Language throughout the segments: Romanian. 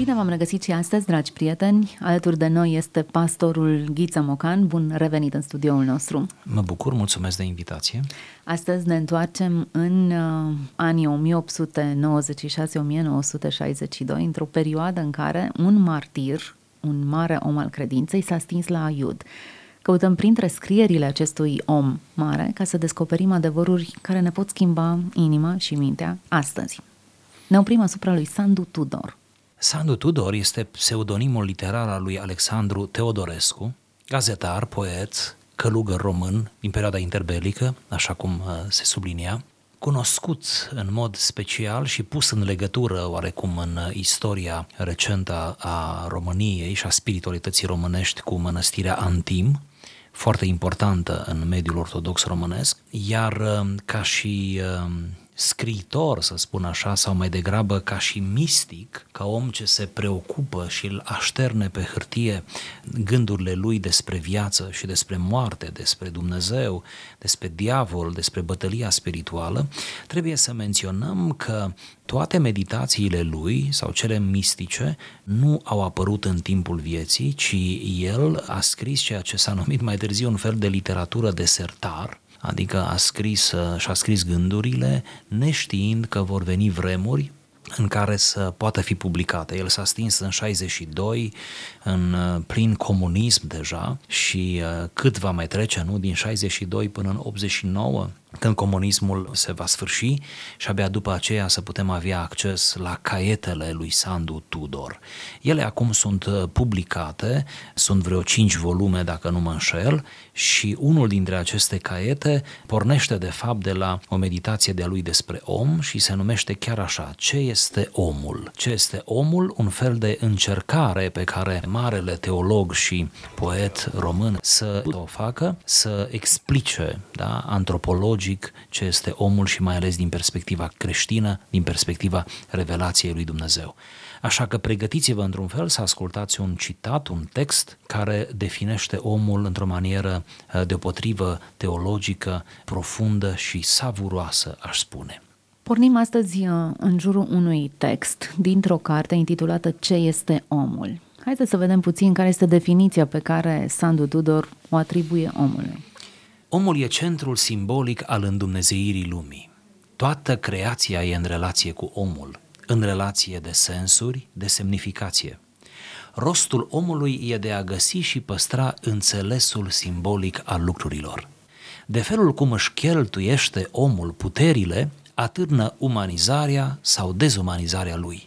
Bine v-am regăsit și astăzi, dragi prieteni. Alături de noi este pastorul Ghiță Mocan. Bun revenit în studioul nostru. Mă bucur, mulțumesc de invitație. Astăzi ne întoarcem în uh, anii 1896-1962, într-o perioadă în care un martir, un mare om al credinței, s-a stins la Aiud. Căutăm printre scrierile acestui om mare ca să descoperim adevăruri care ne pot schimba inima și mintea astăzi. Ne oprim asupra lui Sandu Tudor. Sandu Tudor este pseudonimul literar al lui Alexandru Teodorescu, gazetar, poet, călugăr român din perioada interbelică, așa cum uh, se sublinia, cunoscut în mod special și pus în legătură oarecum în istoria recentă a României și a spiritualității românești cu mănăstirea Antim, foarte importantă în mediul ortodox românesc, iar uh, ca și uh, scriitor, să spun așa, sau mai degrabă ca și mistic, ca om ce se preocupă și îl așterne pe hârtie gândurile lui despre viață și despre moarte, despre Dumnezeu, despre diavol, despre bătălia spirituală, trebuie să menționăm că toate meditațiile lui sau cele mistice nu au apărut în timpul vieții, ci el a scris ceea ce s-a numit mai târziu un fel de literatură desertar, adică a scris și-a scris gândurile neștiind că vor veni vremuri în care să poată fi publicate. El s-a stins în 62, în uh, plin comunism deja și uh, cât va mai trece, nu? Din 62 până în 89, când comunismul se va sfârși și abia după aceea să putem avea acces la caietele lui Sandu Tudor. Ele acum sunt uh, publicate, sunt vreo cinci volume dacă nu mă înșel și unul dintre aceste caiete pornește de fapt de la o meditație de-a lui despre om și se numește chiar așa, ce este omul? Ce este omul? Un fel de încercare pe care marele teolog și poet român să o facă, să explice da, antropologic teologic ce este omul și mai ales din perspectiva creștină, din perspectiva revelației lui Dumnezeu. Așa că pregătiți-vă într-un fel să ascultați un citat, un text care definește omul într-o manieră uh, deopotrivă teologică, profundă și savuroasă, aș spune. Pornim astăzi uh, în jurul unui text dintr-o carte intitulată Ce este omul? Haideți să vedem puțin care este definiția pe care Sandu Tudor o atribuie omului. Omul e centrul simbolic al îndumnezeirii lumii. Toată creația e în relație cu omul, în relație de sensuri, de semnificație. Rostul omului e de a găsi și păstra înțelesul simbolic al lucrurilor. De felul cum își cheltuiește omul puterile, atârnă umanizarea sau dezumanizarea lui.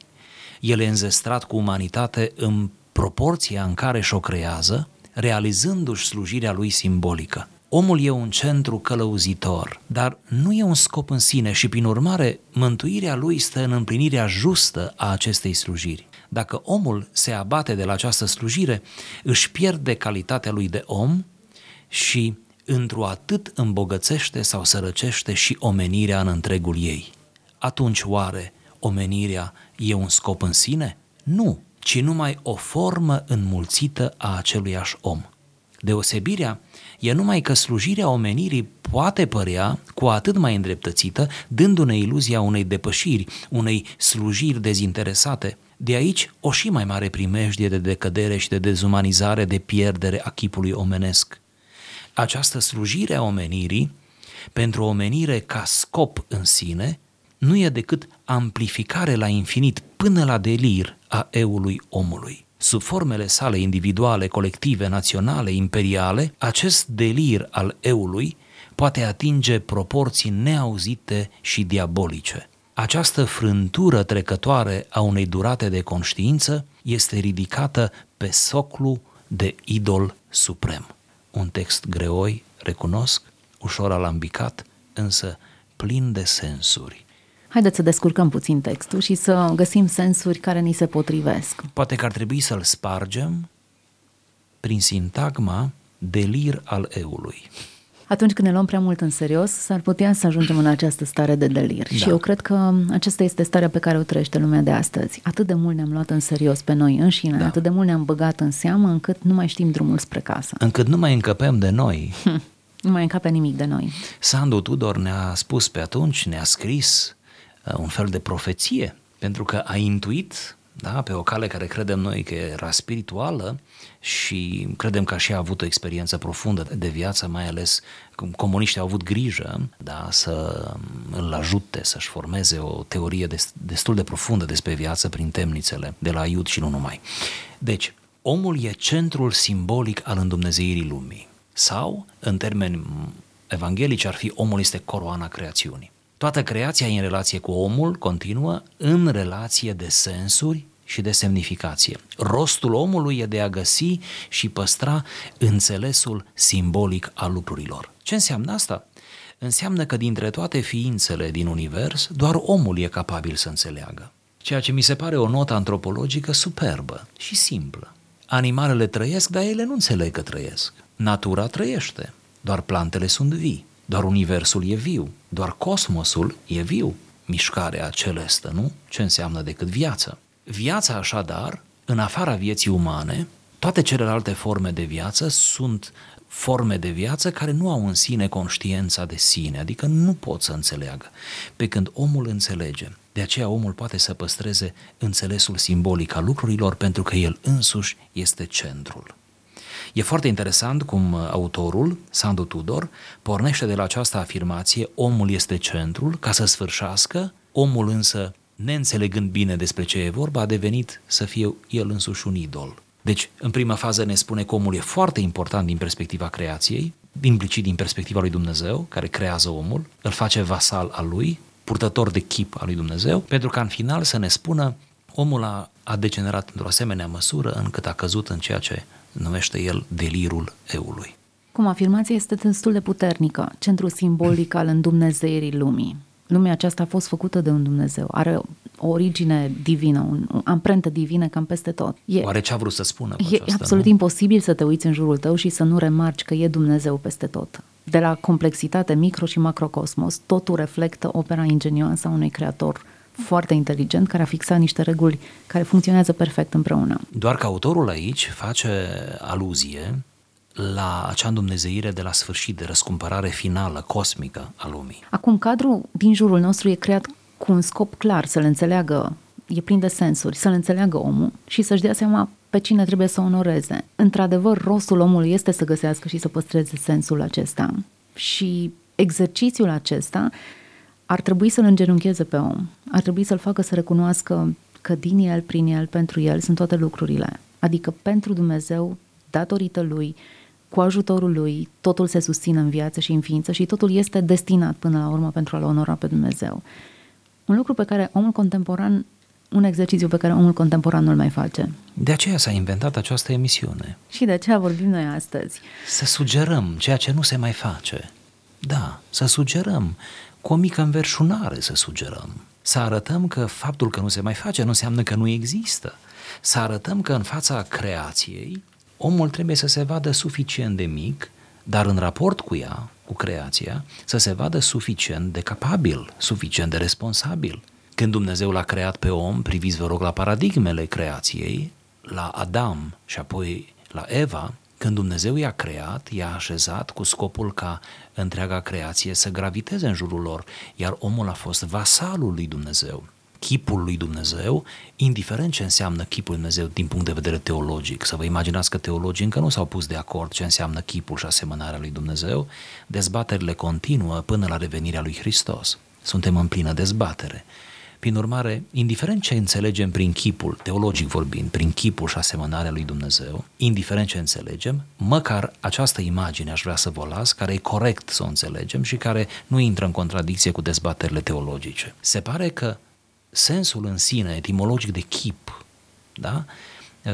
El e înzestrat cu umanitate în proporția în care și-o creează, realizându-și slujirea lui simbolică. Omul e un centru călăuzitor, dar nu e un scop în sine și, prin urmare, mântuirea lui stă în împlinirea justă a acestei slujiri. Dacă omul se abate de la această slujire, își pierde calitatea lui de om și într-o atât îmbogățește sau sărăcește și omenirea în întregul ei. Atunci oare omenirea e un scop în sine? Nu, ci numai o formă înmulțită a aceluiași om. Deosebirea e numai că slujirea omenirii poate părea cu atât mai îndreptățită, dându-ne iluzia unei depășiri, unei slujiri dezinteresate. De aici o și mai mare primejdie de decădere și de dezumanizare, de pierdere a chipului omenesc. Această slujire a omenirii, pentru omenire ca scop în sine, nu e decât amplificare la infinit până la delir a eului omului sub formele sale individuale, colective, naționale, imperiale, acest delir al eului poate atinge proporții neauzite și diabolice. Această frântură trecătoare a unei durate de conștiință este ridicată pe soclu de idol suprem. Un text greoi, recunosc, ușor alambicat, însă plin de sensuri. Haideți să descurcăm puțin textul și să găsim sensuri care ni se potrivesc. Poate că ar trebui să-l spargem prin sintagma delir al eului. Atunci când ne luăm prea mult în serios, s-ar putea să ajungem în această stare de delir. Da. Și eu cred că aceasta este starea pe care o trăiește lumea de astăzi. Atât de mult ne-am luat în serios pe noi înșine, da. atât de mult ne-am băgat în seamă, încât nu mai știm drumul spre casă. Încât nu mai încăpem de noi. Hm. Nu mai încape nimic de noi. Sandu Tudor ne-a spus pe atunci, ne-a scris Uh, un fel de profeție, pentru că a intuit da? pe o cale care credem noi că era spirituală și credem că și a avut o experiență profundă de viață, mai ales comuniștii au avut grijă da? să îl ajute să-și formeze o teorie destul de profundă despre viață prin temnițele de la Iud și nu numai. Deci, omul e centrul simbolic al îndumnezeirii lumii. Sau, în termeni evanghelici, ar fi omul este coroana creațiunii. Toată creația e în relație cu omul, continuă, în relație de sensuri și de semnificație. Rostul omului e de a găsi și păstra înțelesul simbolic al lucrurilor. Ce înseamnă asta? Înseamnă că dintre toate ființele din univers, doar omul e capabil să înțeleagă. Ceea ce mi se pare o notă antropologică superbă și simplă. Animalele trăiesc, dar ele nu înțeleg că trăiesc. Natura trăiește, doar plantele sunt vii, doar universul e viu, doar cosmosul e viu. Mișcarea celestă, nu? Ce înseamnă decât viață? Viața așadar, în afara vieții umane, toate celelalte forme de viață sunt forme de viață care nu au în sine conștiința de sine, adică nu pot să înțeleagă. Pe când omul înțelege, de aceea omul poate să păstreze înțelesul simbolic al lucrurilor pentru că el însuși este centrul. E foarte interesant cum autorul, Sandu Tudor, pornește de la această afirmație, omul este centrul, ca să sfârșească, omul însă, neînțelegând bine despre ce e vorba, a devenit să fie el însuși un idol. Deci, în prima fază ne spune că omul e foarte important din perspectiva creației, implicit din perspectiva lui Dumnezeu, care creează omul, îl face vasal al lui, purtător de chip al lui Dumnezeu, pentru ca în final să ne spună omul a, a degenerat într-o asemenea măsură încât a căzut în ceea ce numește el delirul eului. Cum afirmația este destul de puternică, centru simbolic al îndumnezeirii lumii. Lumea aceasta a fost făcută de un Dumnezeu, are o origine divină, un, o amprentă divină cam peste tot. E, Oare ce a vrut să spună E aceasta, absolut nu? imposibil să te uiți în jurul tău și să nu remarci că e Dumnezeu peste tot. De la complexitate micro și macrocosmos, totul reflectă opera ingenioasă a unui creator foarte inteligent care a fixat niște reguli care funcționează perfect împreună. Doar că autorul aici face aluzie la acea îndumnezeire de la sfârșit, de răscumpărare finală, cosmică a lumii. Acum, cadrul din jurul nostru e creat cu un scop clar, să-l înțeleagă, e plin de sensuri, să-l înțeleagă omul și să-și dea seama pe cine trebuie să onoreze. Într-adevăr, rostul omului este să găsească și să păstreze sensul acesta. Și exercițiul acesta ar trebui să-l îngenuncheze pe om, ar trebui să-l facă să recunoască că din el, prin el, pentru el sunt toate lucrurile. Adică pentru Dumnezeu, datorită lui, cu ajutorul lui, totul se susține în viață și în ființă și totul este destinat până la urmă pentru a-L onora pe Dumnezeu. Un lucru pe care omul contemporan, un exercițiu pe care omul contemporan nu-l mai face. De aceea s-a inventat această emisiune. Și de aceea vorbim noi astăzi. Să sugerăm ceea ce nu se mai face. Da, să sugerăm cu o mică înverșunare să sugerăm. Să arătăm că faptul că nu se mai face nu înseamnă că nu există. Să arătăm că în fața creației omul trebuie să se vadă suficient de mic, dar în raport cu ea, cu creația, să se vadă suficient de capabil, suficient de responsabil. Când Dumnezeu l-a creat pe om, priviți vă rog la paradigmele creației, la Adam și apoi la Eva, când Dumnezeu i-a creat, i-a așezat cu scopul ca întreaga creație să graviteze în jurul lor, iar omul a fost vasalul lui Dumnezeu, chipul lui Dumnezeu, indiferent ce înseamnă chipul lui Dumnezeu din punct de vedere teologic. Să vă imaginați că teologii încă nu s-au pus de acord ce înseamnă chipul și asemănarea lui Dumnezeu, dezbaterile continuă până la revenirea lui Hristos. Suntem în plină dezbatere. Prin urmare, indiferent ce înțelegem prin chipul, teologic vorbind, prin chipul și asemănarea lui Dumnezeu, indiferent ce înțelegem, măcar această imagine aș vrea să vă las, care e corect să o înțelegem și care nu intră în contradicție cu dezbaterile teologice. Se pare că sensul în sine, etimologic de chip, da,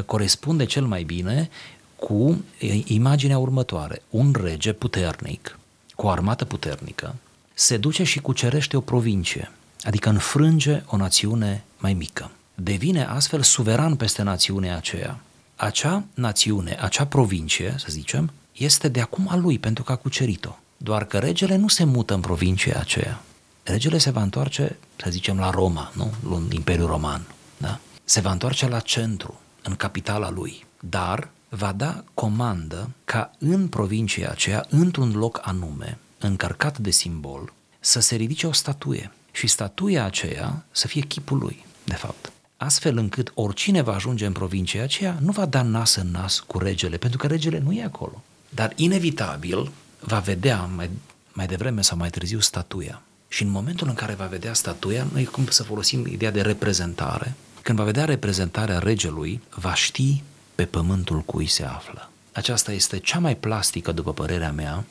corespunde cel mai bine cu imaginea următoare. Un rege puternic, cu o armată puternică, se duce și cucerește o provincie adică înfrânge o națiune mai mică. Devine astfel suveran peste națiunea aceea. Acea națiune, acea provincie, să zicem, este de acum a lui pentru că a cucerit-o. Doar că regele nu se mută în provincia aceea. Regele se va întoarce, să zicem, la Roma, nu? În Imperiul Roman. Da? Se va întoarce la centru, în capitala lui. Dar va da comandă ca în provincia aceea, într-un loc anume, încărcat de simbol, să se ridice o statuie și statuia aceea să fie chipul lui, de fapt. astfel încât oricine va ajunge în provincia aceea nu va da nas în nas cu regele, pentru că regele nu e acolo. Dar inevitabil va vedea mai, mai devreme sau mai târziu statuia. Și în momentul în care va vedea statuia, noi cum să folosim ideea de reprezentare, când va vedea reprezentarea regelui, va ști pe pământul cui se află. Aceasta este cea mai plastică, după părerea mea,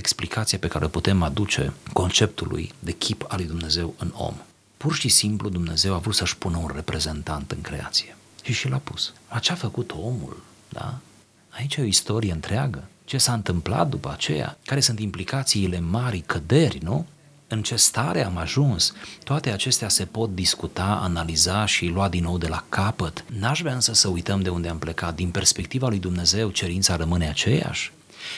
explicație pe care o putem aduce conceptului de chip al lui Dumnezeu în om. Pur și simplu Dumnezeu a vrut să-și pună un reprezentant în creație. Și și l-a pus. Ma ce a făcut omul? Da? Aici e o istorie întreagă. Ce s-a întâmplat după aceea? Care sunt implicațiile mari căderi, nu? În ce stare am ajuns? Toate acestea se pot discuta, analiza și lua din nou de la capăt. N-aș vrea însă să uităm de unde am plecat. Din perspectiva lui Dumnezeu, cerința rămâne aceeași.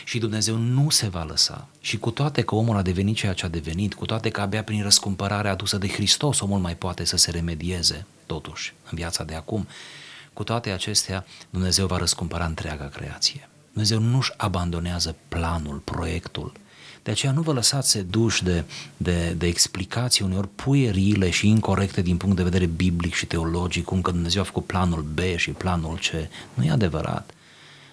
Și Dumnezeu nu se va lăsa. Și cu toate că omul a devenit ceea ce a devenit, cu toate că abia prin răscumpărarea adusă de Hristos omul mai poate să se remedieze, totuși, în viața de acum, cu toate acestea, Dumnezeu va răscumpăra întreaga creație. Dumnezeu nu-și abandonează planul, proiectul. De aceea nu vă lăsați seduși de, de, de explicații uneori puierile și incorrecte din punct de vedere biblic și teologic, cum că Dumnezeu a făcut planul B și planul C. Nu e adevărat.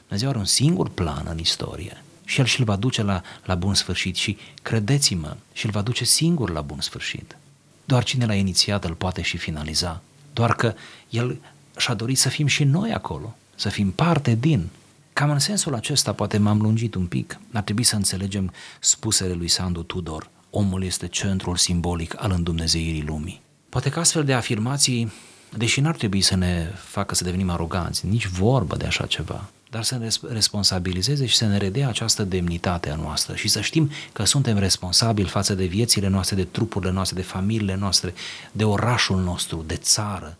Dumnezeu are un singur plan în istorie și El și-l va duce la, la bun sfârșit și credeți-mă, și-l va duce singur la bun sfârșit. Doar cine l-a inițiat îl poate și finaliza. Doar că El și-a dorit să fim și noi acolo, să fim parte din. Cam în sensul acesta poate m-am lungit un pic. Ar trebui să înțelegem spusele lui Sandu Tudor. Omul este centrul simbolic al îndumnezeirii lumii. Poate că astfel de afirmații, deși n-ar trebui să ne facă să devenim aroganți, nici vorbă de așa ceva, dar să ne responsabilizeze și să ne redea această demnitate a noastră și să știm că suntem responsabili față de viețile noastre, de trupurile noastre, de familiile noastre, de orașul nostru, de țară,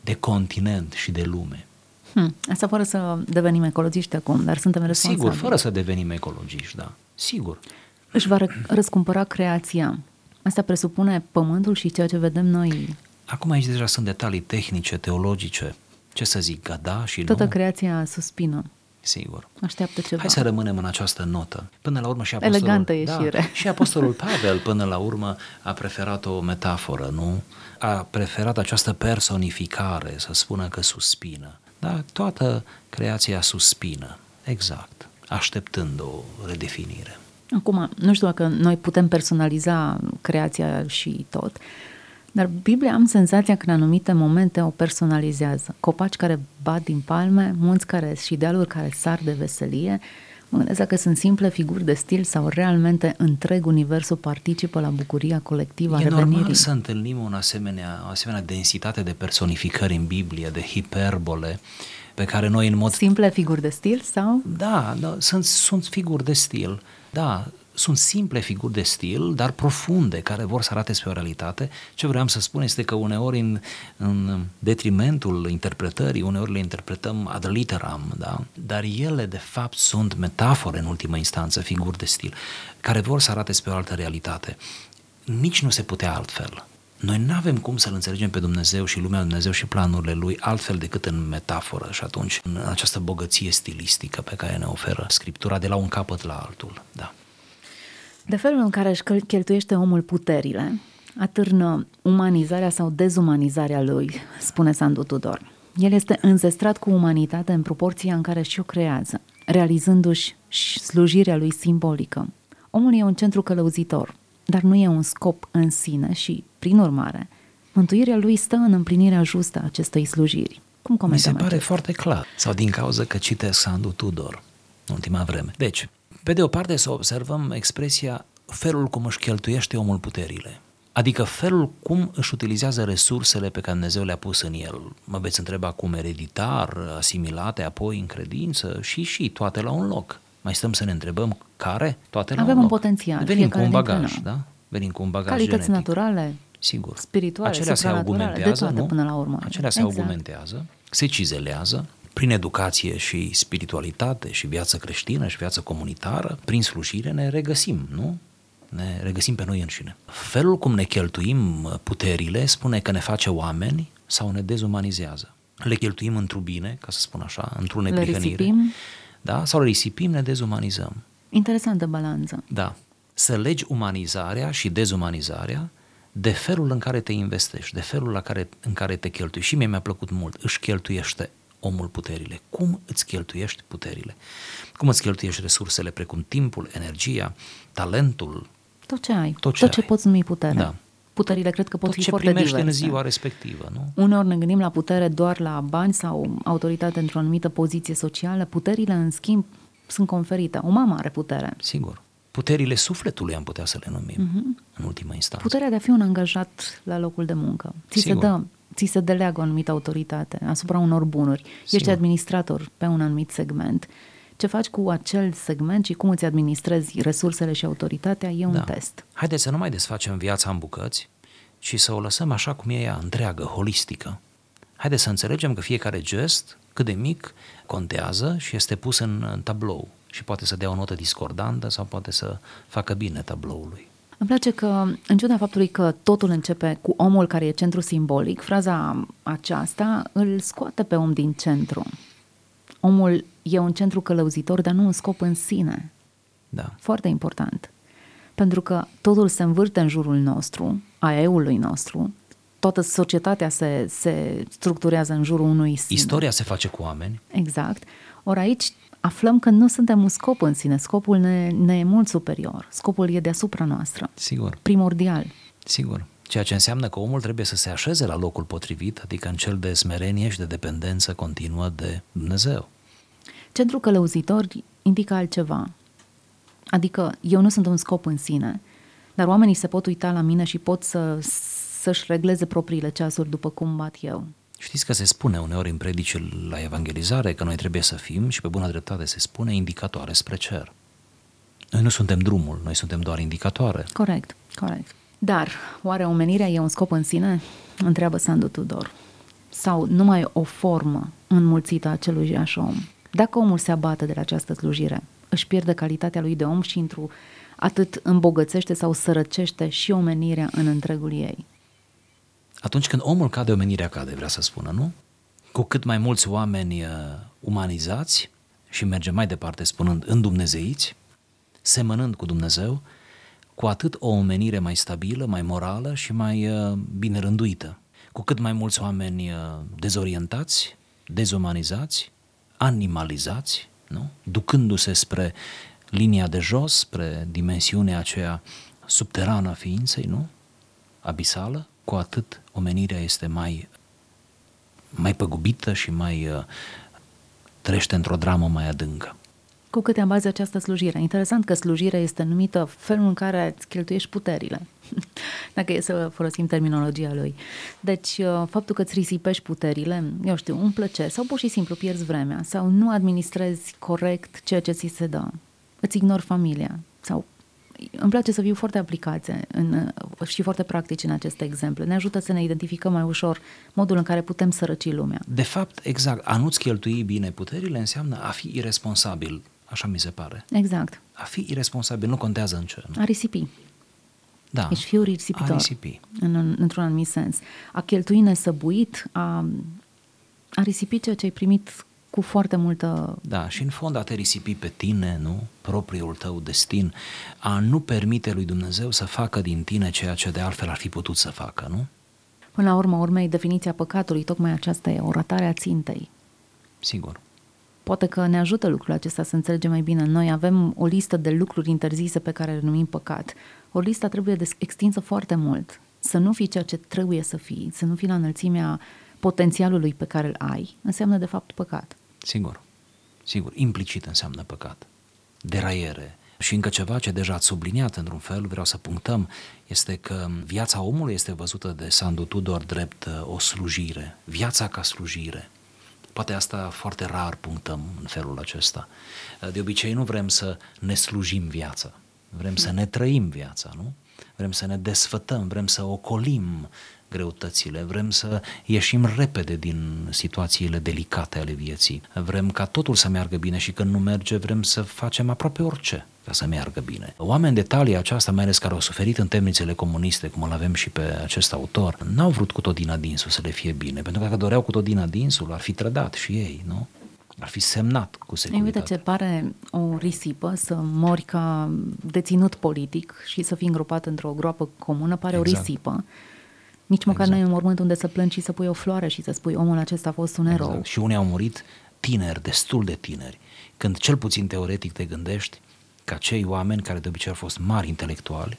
de continent și de lume. Hmm. Asta fără să devenim ecologiști acum, dar suntem responsabili. Sigur, fără să devenim ecologiști, da. Sigur. Își va răscumpăra creația. Asta presupune pământul și ceea ce vedem noi. Acum aici deja sunt detalii tehnice, teologice. Ce să zic, gada și Toată nu? creația suspină. Sigur. Așteaptă ceva. Hai să rămânem în această notă. Până la urmă și apostolul... Elegantă ieșire. Da, și apostolul Pavel până la urmă a preferat o metaforă, nu? A preferat această personificare, să spună că suspină. Da? Toată creația suspină, exact, așteptând o redefinire. Acum, nu știu dacă noi putem personaliza creația și tot, dar Biblia am senzația că în anumite momente o personalizează. Copaci care bat din palme, munți care și dealuri care sar de veselie, Mă gândesc dacă sunt simple figuri de stil sau realmente întreg universul participă la bucuria colectivă a e revenirii. normal să întâlnim un asemenea, o asemenea densitate de personificări în Biblie, de hiperbole, pe care noi în mod... Simple figuri de stil sau? Da, da sunt, sunt figuri de stil, da, sunt simple figuri de stil, dar profunde, care vor să arate spre o realitate. Ce vreau să spun este că uneori în, în detrimentul interpretării, uneori le interpretăm ad literam, da? dar ele de fapt sunt metafore în ultimă instanță, figuri de stil, care vor să arate spre o altă realitate. Nici nu se putea altfel. Noi nu avem cum să-L înțelegem pe Dumnezeu și lumea Dumnezeu și planurile Lui altfel decât în metaforă și atunci în această bogăție stilistică pe care ne oferă Scriptura de la un capăt la altul. Da. De felul în care își cheltuiește omul puterile, atârnă umanizarea sau dezumanizarea lui, spune Sandu Tudor. El este înzestrat cu umanitate în proporția în care și-o creează, realizându-și slujirea lui simbolică. Omul e un centru călăuzitor, dar nu e un scop în sine și, prin urmare, mântuirea lui stă în împlinirea justă a acestei slujiri. Cum Mi se pare acest? foarte clar, sau din cauza că citesc Sandu Tudor în ultima vreme. Deci, pe de o parte să observăm expresia felul cum își cheltuiește omul puterile. Adică felul cum își utilizează resursele pe care Dumnezeu le-a pus în el. Mă veți întreba cum ereditar, asimilate apoi în credință și și toate la un loc. Mai stăm să ne întrebăm care? Toate la Avem un, un loc. potențial. Venim cu un bagaj, da? Venim cu un bagaj Calități genetic. naturale, Sigur. spirituale, Acelea se augmentează, de toate nu? până la urmă. Acelea se exact. augmentează, se cizelează, prin educație și spiritualitate și viață creștină și viață comunitară, prin slujire ne regăsim, nu? Ne regăsim pe noi înșine. Felul cum ne cheltuim puterile spune că ne face oameni sau ne dezumanizează. Le cheltuim într bine, ca să spun așa, într-o neprihănire. Da? Sau le risipim, ne dezumanizăm. Interesantă balanță. Da. Să legi umanizarea și dezumanizarea de felul în care te investești, de felul la care, în care te cheltui. Și mie mi-a plăcut mult, își cheltuiește omul puterile. Cum îți cheltuiești puterile? Cum îți cheltuiești resursele precum timpul, energia, talentul? Tot ce ai, tot ce, tot ce ai. poți numi putere. Da. Puterile cred că pot tot fi ce foarte primești diverse. în ziua respectivă, nu? Uneori ne gândim la putere doar la bani sau autoritate într-o anumită poziție socială. Puterile, în schimb, sunt conferite. O mamă are putere. Sigur. Puterile sufletului am putea să le numim, Mhm. în ultima instanță. Puterea de a fi un angajat la locul de muncă. Ți se Sigur. dă, ți se deleagă o anumită autoritate asupra unor bunuri. Ești Sigur. administrator pe un anumit segment. Ce faci cu acel segment și cum îți administrezi resursele și autoritatea e un Da. test. Haideți să nu mai desfacem viața în bucăți, ci să o lăsăm așa cum e ea, întreagă, holistică. Haideți să înțelegem că fiecare gest, cât de mic, contează și este pus în, în tablou și poate să dea o notă discordantă sau poate să facă bine tabloului. Îmi place că, în ciuda faptului că totul începe cu omul care e centru simbolic, fraza aceasta îl scoate pe om din centru. Omul e un centru călăuzitor, dar nu un scop în sine. Da. Foarte important. Pentru că totul se învârte în jurul nostru, a eului nostru, toată societatea se, se structurează în jurul unui sine. Istoria se face cu oameni, Exact. Ori aici aflăm că nu suntem un scop în sine, scopul ne, ne e mult superior, scopul e deasupra noastră, sigur, primordial. sigur. Ceea ce înseamnă că omul trebuie să se așeze la locul potrivit, adică în cel de smerenie și de dependență continuă de Dumnezeu. Centru călăuzitor indică altceva. Adică eu nu sunt un scop în sine, dar oamenii se pot uita la mine și pot să, să-și regleze propriile ceasuri după cum bat eu. Știți că se spune uneori în predici la evangelizare că noi trebuie să fim, și pe bună dreptate se spune, indicatoare spre cer. Noi nu suntem drumul, noi suntem doar indicatoare. Corect, corect. Dar, oare omenirea e un scop în sine? Întreabă Sandu Tudor. Sau numai o formă înmulțită a aceluiași om? Dacă omul se abate de la această slujire, își pierde calitatea lui de om și într atât îmbogățește sau sărăcește și omenirea în întregul ei. Atunci când omul cade, omenirea cade, vrea să spună, nu? Cu cât mai mulți oameni uh, umanizați și mergem mai departe spunând îndumnezeiți, semănând cu Dumnezeu, cu atât o omenire mai stabilă, mai morală și mai uh, bine rânduită. Cu cât mai mulți oameni uh, dezorientați, dezumanizați, animalizați, nu? ducându-se spre linia de jos, spre dimensiunea aceea subterană a ființei, nu? abisală, cu atât omenirea este mai, mai păgubită și mai uh, trăiește într-o dramă mai adâncă. Cu câte baze această slujire. Interesant că slujirea este numită felul în care îți cheltuiești puterile, dacă e să folosim terminologia lui. Deci, uh, faptul că îți risipești puterile, eu știu, un plăcere sau pur și simplu pierzi vremea sau nu administrezi corect ceea ce ți se dă, îți ignori familia sau îmi place să fiu foarte aplicați în, și foarte practici în aceste exemple. Ne ajută să ne identificăm mai ușor modul în care putem sărăci lumea. De fapt, exact, a nu-ți cheltui bine puterile înseamnă a fi irresponsabil, așa mi se pare. Exact. A fi irresponsabil nu contează în ce. Nu? A risipi. Da, Ești fiul risipitor. a risipi. În, într-un anumit sens. A cheltui nesăbuit, a, a risipi ceea ce ai primit cu foarte multă... Da, și în fond a te risipi pe tine, nu? Propriul tău destin, a nu permite lui Dumnezeu să facă din tine ceea ce de altfel ar fi putut să facă, nu? Până la urmă, urmei, definiția păcatului, tocmai aceasta e, o ratare a țintei. Sigur. Poate că ne ajută lucrul acesta să înțelegem mai bine. Noi avem o listă de lucruri interzise pe care le numim păcat. O listă trebuie des- extinsă foarte mult. Să nu fii ceea ce trebuie să fii, să nu fii la înălțimea potențialului pe care îl ai, înseamnă de fapt păcat. Sigur, sigur, implicit înseamnă păcat. Deraiere. Și încă ceva ce deja ați subliniat într-un fel, vreau să punctăm, este că viața omului este văzută de Sandu Tudor drept uh, o slujire. Viața ca slujire. Poate asta foarte rar punctăm în felul acesta. Uh, De obicei nu vrem să ne slujim viața, vrem să ne trăim viața, nu? Vrem să ne desfătăm, vrem să ocolim greutățile, vrem să ieșim repede din situațiile delicate ale vieții. Vrem ca totul să meargă bine și când nu merge, vrem să facem aproape orice ca să meargă bine. Oameni de talia aceasta, mai ales care au suferit în temnițele comuniste, cum îl avem și pe acest autor, n-au vrut cu tot din adinsul să le fie bine, pentru că dacă doreau cu tot din adinsul, ar fi trădat și ei, nu? ar fi semnat cu securitate. Uite ce pare o risipă să mori ca deținut politic și să fii îngropat într-o groapă comună, pare exact. o risipă. Nici măcar exact. nu e un mormânt unde să plângi și să pui o floare și să spui omul acesta a fost un exact. erou. Și unii au murit tineri, destul de tineri, când cel puțin teoretic te gândești că acei oameni care de obicei au fost mari intelectuali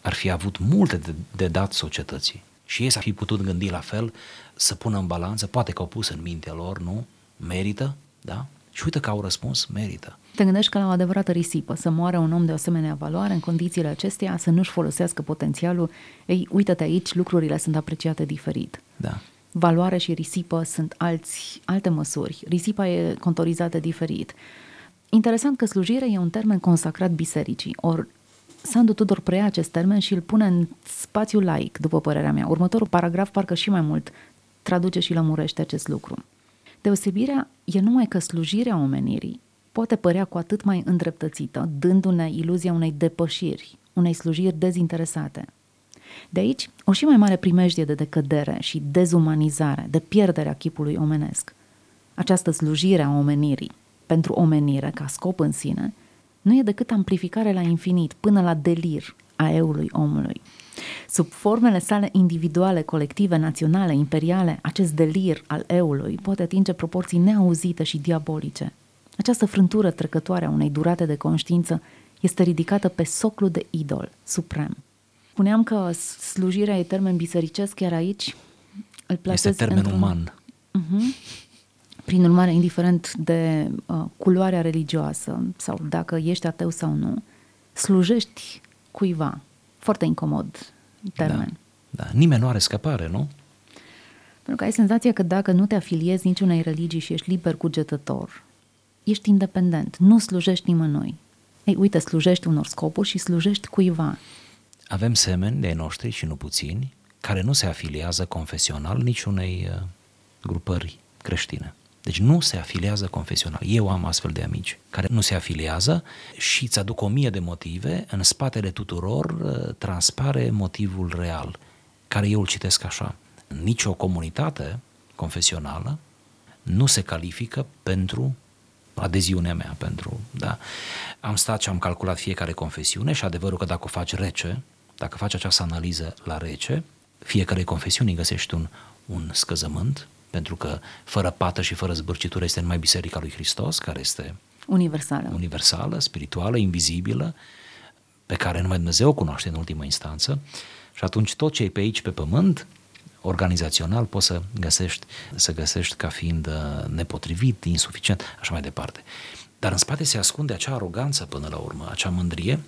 ar fi avut multe de, de dat societății. Și ei s-ar fi putut gândi la fel, să pună în balanță, poate că au pus în mintea lor, nu? Merită, da? Și uite că au răspuns, merită. Te gândești că la o adevărată risipă, să moară un om de o asemenea valoare în condițiile acestea, să nu-și folosească potențialul, ei, uite-te aici, lucrurile sunt apreciate diferit. Da. Valoare și risipă sunt alți, alte măsuri. Risipa e contorizată diferit. Interesant că slujirea e un termen consacrat bisericii, ori Sandu Tudor preia acest termen și îl pune în spațiu laic, după părerea mea. Următorul paragraf parcă și mai mult traduce și lămurește acest lucru. Deosebirea e numai că slujirea omenirii poate părea cu atât mai îndreptățită, dându-ne iluzia unei depășiri, unei slujiri dezinteresate. De aici, o și mai mare primejdie de decădere și dezumanizare, de pierderea chipului omenesc. Această slujire a omenirii, pentru omenire, ca scop în sine, nu e decât amplificare la infinit, până la delir a eului omului. Sub formele sale individuale, colective, naționale, imperiale, acest delir al eului poate atinge proporții neauzite și diabolice. Această frântură trecătoare a unei durate de conștiință este ridicată pe soclu de idol suprem. Spuneam că slujirea e termen bisericesc, chiar aici îl plasez Este termen uman. Uh-huh. Prin urmare, indiferent de uh, culoarea religioasă sau dacă ești ateu sau nu, slujești cuiva. Foarte incomod termen. Da, da. Nimeni nu are scăpare, nu? Pentru că ai senzația că dacă nu te afiliezi niciunei religii și ești liber cugetător, ești independent, nu slujești nimănui. Ei, uite, slujești unor scopuri și slujești cuiva. Avem semeni de noștri și nu puțini care nu se afiliază confesional niciunei uh, grupări creștine. Deci nu se afiliază confesional. Eu am astfel de amici care nu se afiliază și îți aduc o mie de motive, în spatele tuturor uh, transpare motivul real, care eu îl citesc așa. Nici o comunitate confesională nu se califică pentru adeziunea mea, pentru, da. Am stat și am calculat fiecare confesiune și adevărul că dacă o faci rece, dacă faci această analiză la rece, fiecare confesiune găsești un, un scăzământ, pentru că fără pată și fără zbârcitură este numai Biserica lui Hristos, care este universală, universală spirituală, invizibilă, pe care numai Dumnezeu o cunoaște în ultimă instanță și atunci tot ce e pe aici, pe pământ, organizațional, poți să găsești, să găsești ca fiind uh, nepotrivit, insuficient, așa mai departe. Dar în spate se ascunde acea aroganță până la urmă, acea mândrie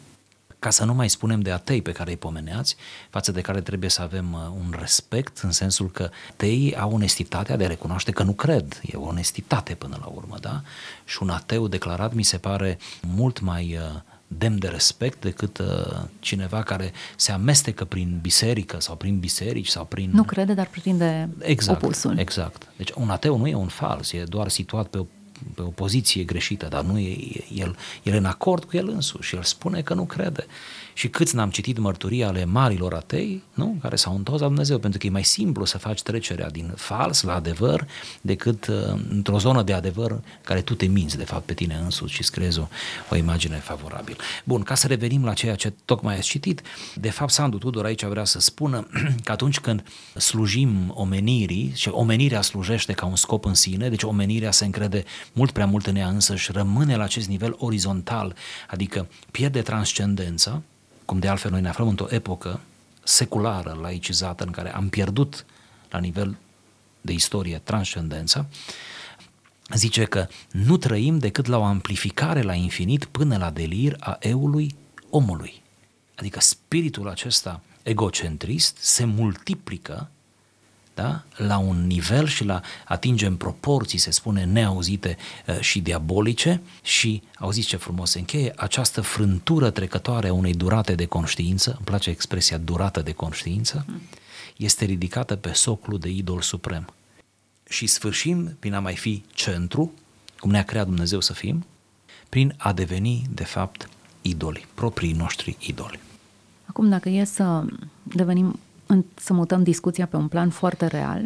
ca să nu mai spunem de atei pe care îi pomeneați, față de care trebuie să avem uh, un respect, în sensul că teii au onestitatea de a recunoaște că nu cred. E o onestitate până la urmă, da? Și un ateu declarat mi se pare mult mai uh, demn de respect decât uh, cineva care se amestecă prin biserică sau prin biserici sau prin... Nu crede, dar pretinde exact, opusul. Exact. Deci un ateu nu e un fals, e doar situat pe o pe o poziție greșită, dar nu e, el, el e în acord cu el însuși și el spune că nu crede. Și câți n-am citit mărturii ale marilor atei, nu? care s-au întors la Dumnezeu, pentru că e mai simplu să faci trecerea din fals la adevăr decât uh, într-o zonă de adevăr care tu te minți de fapt pe tine însuți și îți creezi o, o imagine favorabilă. Bun, ca să revenim la ceea ce tocmai ați citit, de fapt Sandu Tudor aici vrea să spună că atunci când slujim omenirii și omenirea slujește ca un scop în sine, deci omenirea se încrede mult prea mult în ea însă și rămâne la acest nivel orizontal, adică pierde transcendența, cum de altfel noi ne aflăm într-o epocă seculară, laicizată, în care am pierdut la nivel de istorie transcendența, zice că nu trăim decât la o amplificare la infinit până la delir a eului omului. Adică spiritul acesta egocentrist se multiplică da? la un nivel și la atingem proporții, se spune, neauzite uh, și diabolice și, auziți ce frumos se încheie, această frântură trecătoare a unei durate de conștiință, îmi place expresia durată de conștiință, este ridicată pe soclu de idol suprem. Și sfârșim prin a mai fi centru, cum ne-a creat Dumnezeu să fim, prin a deveni, de fapt, idoli, proprii noștri idoli. Acum, dacă e să devenim să mutăm discuția pe un plan foarte real,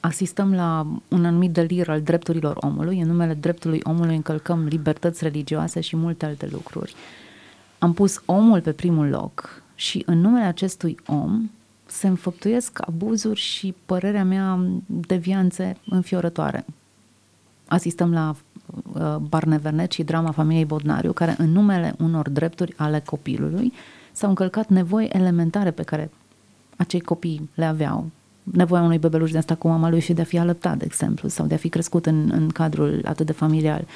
asistăm la un anumit delir al drepturilor omului, în numele dreptului omului încălcăm libertăți religioase și multe alte lucruri. Am pus omul pe primul loc și în numele acestui om se înfăptuiesc abuzuri și, părerea mea, devianțe înfiorătoare. Asistăm la uh, Barnevernet și drama familiei Bodnariu, care în numele unor drepturi ale copilului s-au încălcat nevoi elementare pe care acei copii le aveau. Nevoia unui bebeluș de asta cu mama lui și de a fi alăptat, de exemplu, sau de a fi crescut în, în cadrul atât de familial.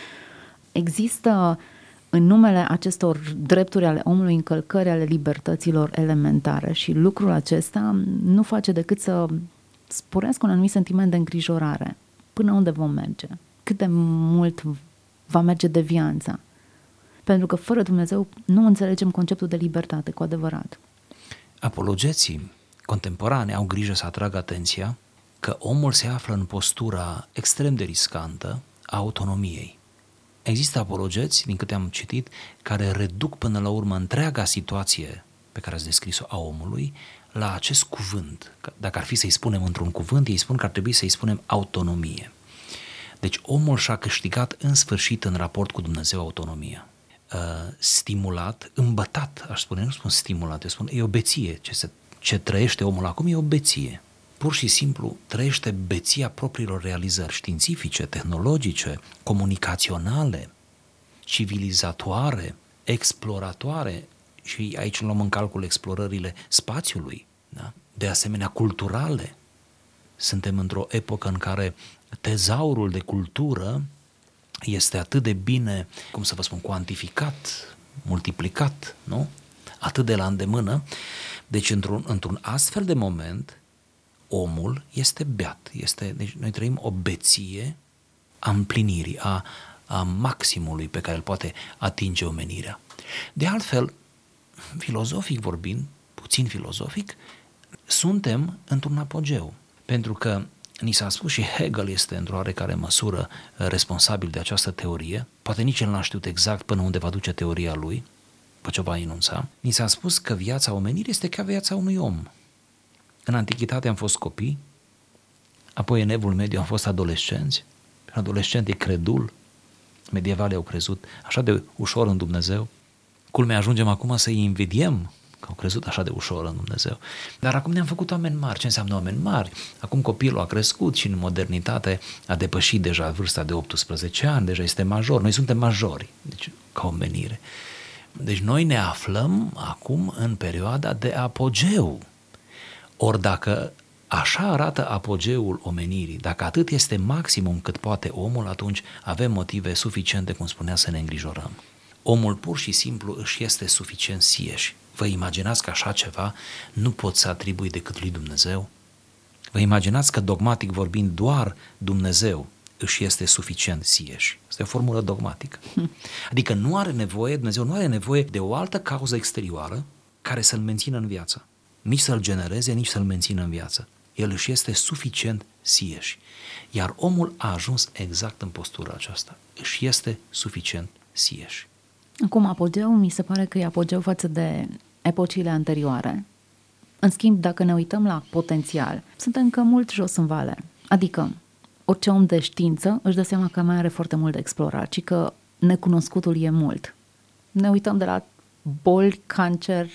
Există în numele acestor drepturi ale omului încălcări ale libertăților elementare și lucrul acesta nu face decât să sporească un anumit sentiment de îngrijorare. Până unde vom merge? Cât de mult va merge devianța? Pentru că fără Dumnezeu nu înțelegem conceptul de libertate cu adevărat. Apologeții contemporane au grijă să atragă atenția că omul se află în postura extrem de riscantă a autonomiei. Există apologeți, din câte am citit, care reduc până la urmă întreaga situație pe care ați descris-o a omului la acest cuvânt. Dacă ar fi să-i spunem într-un cuvânt, ei spun că ar trebui să-i spunem autonomie. Deci omul și-a câștigat în sfârșit în raport cu Dumnezeu autonomia. Uh, stimulat, îmbătat, aș spune, nu spun stimulat, eu spun, e o beție. Ce, se, ce trăiește omul acum e o beție. Pur și simplu trăiește beția propriilor realizări științifice, tehnologice, comunicaționale, civilizatoare, exploratoare și aici luăm în calcul explorările spațiului, da? de asemenea culturale. Suntem într-o epocă în care tezaurul de cultură este atât de bine, cum să vă spun, cuantificat, multiplicat, nu? Atât de la îndemână. Deci, într-un, într-un astfel de moment, omul este beat. Este, deci noi trăim o beție a împlinirii, a, a maximului pe care îl poate atinge omenirea. De altfel, filozofic vorbind, puțin filozofic, suntem într-un apogeu. Pentru că Ni s-a spus și Hegel este într-o oarecare măsură uh, responsabil de această teorie, poate nici el n-a știut exact până unde va duce teoria lui, pe ce o va enunța. Ni s-a spus că viața omenirii este ca viața unui om. În antichitate am fost copii, apoi în evul mediu am fost adolescenți, adolescent e credul, medievale au crezut așa de ușor în Dumnezeu. Culmea ajungem acum să-i invidiem că au crezut așa de ușor în Dumnezeu. Dar acum ne-am făcut oameni mari. Ce înseamnă oameni mari? Acum copilul a crescut și în modernitate a depășit deja vârsta de 18 ani, deja este major. Noi suntem majori, deci ca omenire. Deci noi ne aflăm acum în perioada de apogeu. Ori dacă așa arată apogeul omenirii, dacă atât este maximum cât poate omul, atunci avem motive suficiente, cum spunea, să ne îngrijorăm. Omul pur și simplu își este suficient sieși Vă imaginați că așa ceva nu pot să atribui decât lui Dumnezeu? Vă imaginați că dogmatic vorbind doar Dumnezeu își este suficient sieși. Este o formulă dogmatică. Adică nu are nevoie, Dumnezeu nu are nevoie de o altă cauză exterioară care să-l mențină în viață. Nici să-l genereze, nici să-l mențină în viață. El își este suficient sieși. Iar omul a ajuns exact în postura aceasta. Își este suficient sieși. Acum, apogeu mi se pare că e apogeu față de epocile anterioare. În schimb, dacă ne uităm la potențial, suntem încă mult jos în vale. Adică, orice om de știință își dă seama că mai are foarte mult de explorat și că necunoscutul e mult. Ne uităm de la boli, cancer,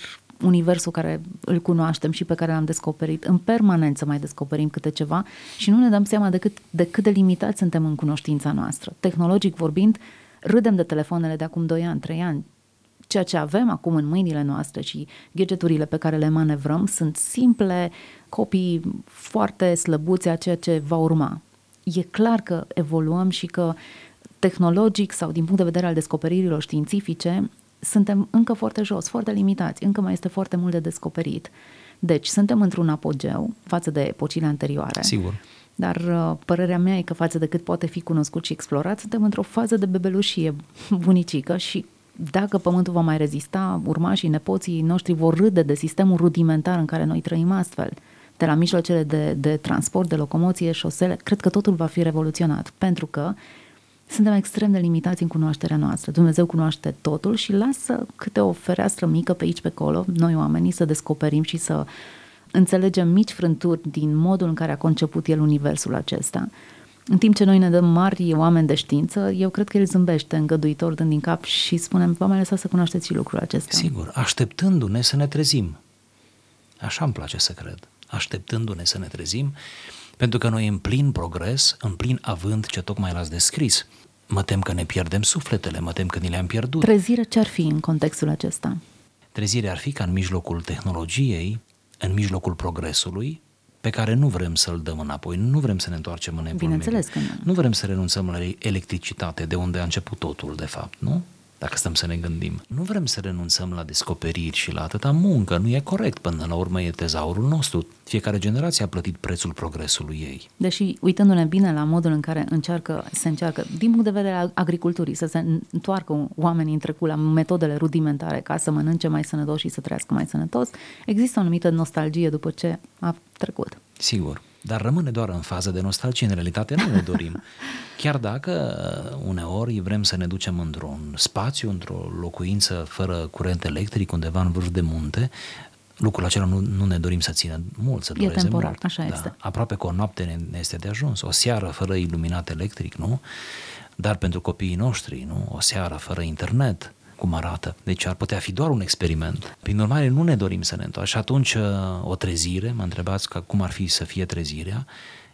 universul care îl cunoaștem și pe care l-am descoperit, în permanență mai descoperim câte ceva și nu ne dăm seama de cât de, cât de limitați suntem în cunoștința noastră. Tehnologic vorbind, râdem de telefoanele de acum 2 ani, 3 ani, ceea ce avem acum în mâinile noastre și gadgeturile pe care le manevrăm sunt simple copii foarte slăbuți a ceea ce va urma. E clar că evoluăm și că tehnologic sau din punct de vedere al descoperirilor științifice suntem încă foarte jos, foarte limitați, încă mai este foarte mult de descoperit. Deci, suntem într-un apogeu față de epocile anterioare. Sigur. Dar uh, părerea mea e că față de cât poate fi cunoscut și explorat, suntem într-o fază de bebelușie bunicică și dacă pământul va mai rezista, urmașii, nepoții noștri vor râde de sistemul rudimentar în care noi trăim astfel. De la mijloacele de, de transport, de locomoție, șosele, cred că totul va fi revoluționat, pentru că suntem extrem de limitați în cunoașterea noastră. Dumnezeu cunoaște totul și lasă câte o fereastră mică pe aici, pe acolo, noi oamenii, să descoperim și să înțelegem mici frânturi din modul în care a conceput el universul acesta. În timp ce noi ne dăm mari oameni de știință, eu cred că el zâmbește îngăduitor dând din cap și spunem, vă mai lăsați să cunoașteți și lucrul acesta. Sigur, așteptându-ne să ne trezim. Așa îmi place să cred. Așteptându-ne să ne trezim, pentru că noi în plin progres, în plin avânt ce tocmai l-ați descris, mă tem că ne pierdem sufletele, mă tem că ni le-am pierdut. Trezire ce ar fi în contextul acesta? Trezirea ar fi ca în mijlocul tehnologiei, în mijlocul progresului, pe care nu vrem să-l dăm înapoi, nu vrem să ne întoarcem în Bineînțeles mediu. că nu. Nu vrem să renunțăm la electricitate, de unde a început totul, de fapt, nu? Dacă stăm să ne gândim. Nu vrem să renunțăm la descoperiri și la atâta muncă, nu e corect, până la urmă e tezaurul nostru. Fiecare generație a plătit prețul progresului ei. Deși, uitându-ne bine la modul în care încearcă, se încearcă, din punct de vedere al agriculturii, să se întoarcă oamenii în trecut la metodele rudimentare ca să mănânce mai sănătos și să trăiască mai sănătos, există o anumită nostalgie după ce a trecut. Sigur dar rămâne doar în fază de nostalgie, în realitate nu ne dorim. Chiar dacă uh, uneori vrem să ne ducem într-un spațiu, într-o locuință fără curent electric, undeva în vârf de munte, lucrul acela nu, nu ne dorim să țină mult, să dureze e temporar, mult. așa da. este. Aproape că o noapte ne este de ajuns, o seară fără iluminat electric, nu? Dar pentru copiii noștri, nu? O seară fără internet, cum arată. Deci ar putea fi doar un experiment. Prin urmare, nu ne dorim să ne întoarcem. Și atunci, uh, o trezire, mă întrebați că cum ar fi să fie trezirea,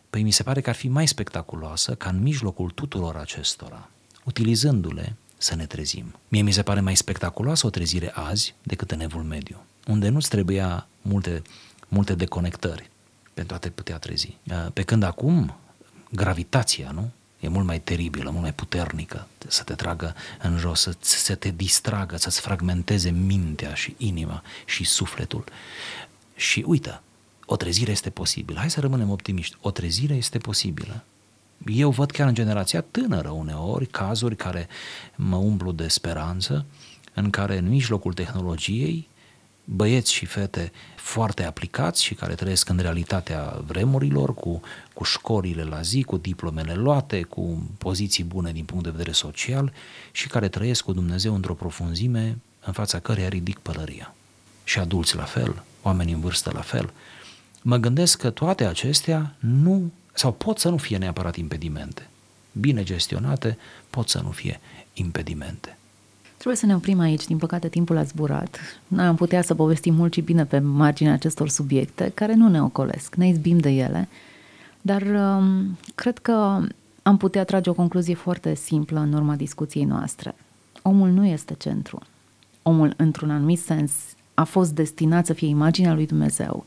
păi mi se pare că ar fi mai spectaculoasă ca în mijlocul tuturor acestora, utilizându-le, să ne trezim. Mie mi se pare mai spectaculoasă o trezire azi decât în evul mediu, unde nu-ți trebuia multe, multe deconectări pentru a te putea trezi. Uh, pe când acum, gravitația, nu? E mult mai teribilă, mult mai puternică, să te tragă în jos, să, să te distragă, să-ți fragmenteze mintea și inima și sufletul. Și uită, o trezire este posibilă. Hai să rămânem optimiști. O trezire este posibilă. Eu văd chiar în generația tânără uneori cazuri care mă umplu de speranță, în care în mijlocul tehnologiei băieți și fete foarte aplicați și care trăiesc în realitatea vremurilor, cu, cu școlile la zi, cu diplomele luate, cu poziții bune din punct de vedere social și care trăiesc cu Dumnezeu într-o profunzime în fața căreia ridic pălăria. Și adulți la fel, oameni în vârstă la fel. Mă gândesc că toate acestea nu, sau pot să nu fie neapărat impedimente. Bine gestionate, pot să nu fie impedimente. Trebuie să ne oprim aici, din păcate timpul a zburat. Noi am putea să povestim mult și bine pe marginea acestor subiecte, care nu ne ocolesc, ne izbim de ele, dar um, cred că am putea trage o concluzie foarte simplă în urma discuției noastre. Omul nu este centru. Omul, într-un anumit sens, a fost destinat să fie imaginea lui Dumnezeu,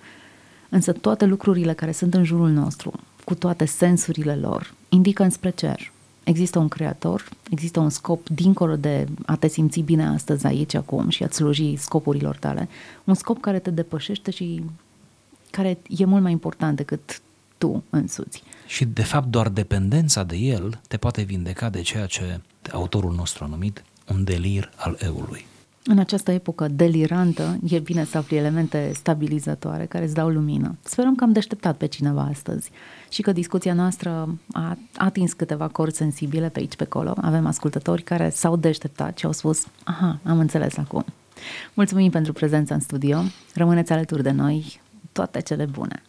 însă toate lucrurile care sunt în jurul nostru, cu toate sensurile lor, indică înspre cer. Există un creator, există un scop dincolo de a te simți bine astăzi, aici, acum și a-ți sluji scopurilor tale. Un scop care te depășește și care e mult mai important decât tu însuți. Și de fapt doar dependența de el te poate vindeca de ceea ce autorul nostru a numit un delir al eului. În această epocă delirantă, e bine să afli elemente stabilizatoare care îți dau lumină. Sperăm că am deșteptat pe cineva astăzi și că discuția noastră a atins câteva corzi sensibile pe aici, pe acolo. Avem ascultători care s-au deșteptat și au spus, aha, am înțeles acum. Mulțumim pentru prezența în studio, rămâneți alături de noi, toate cele bune!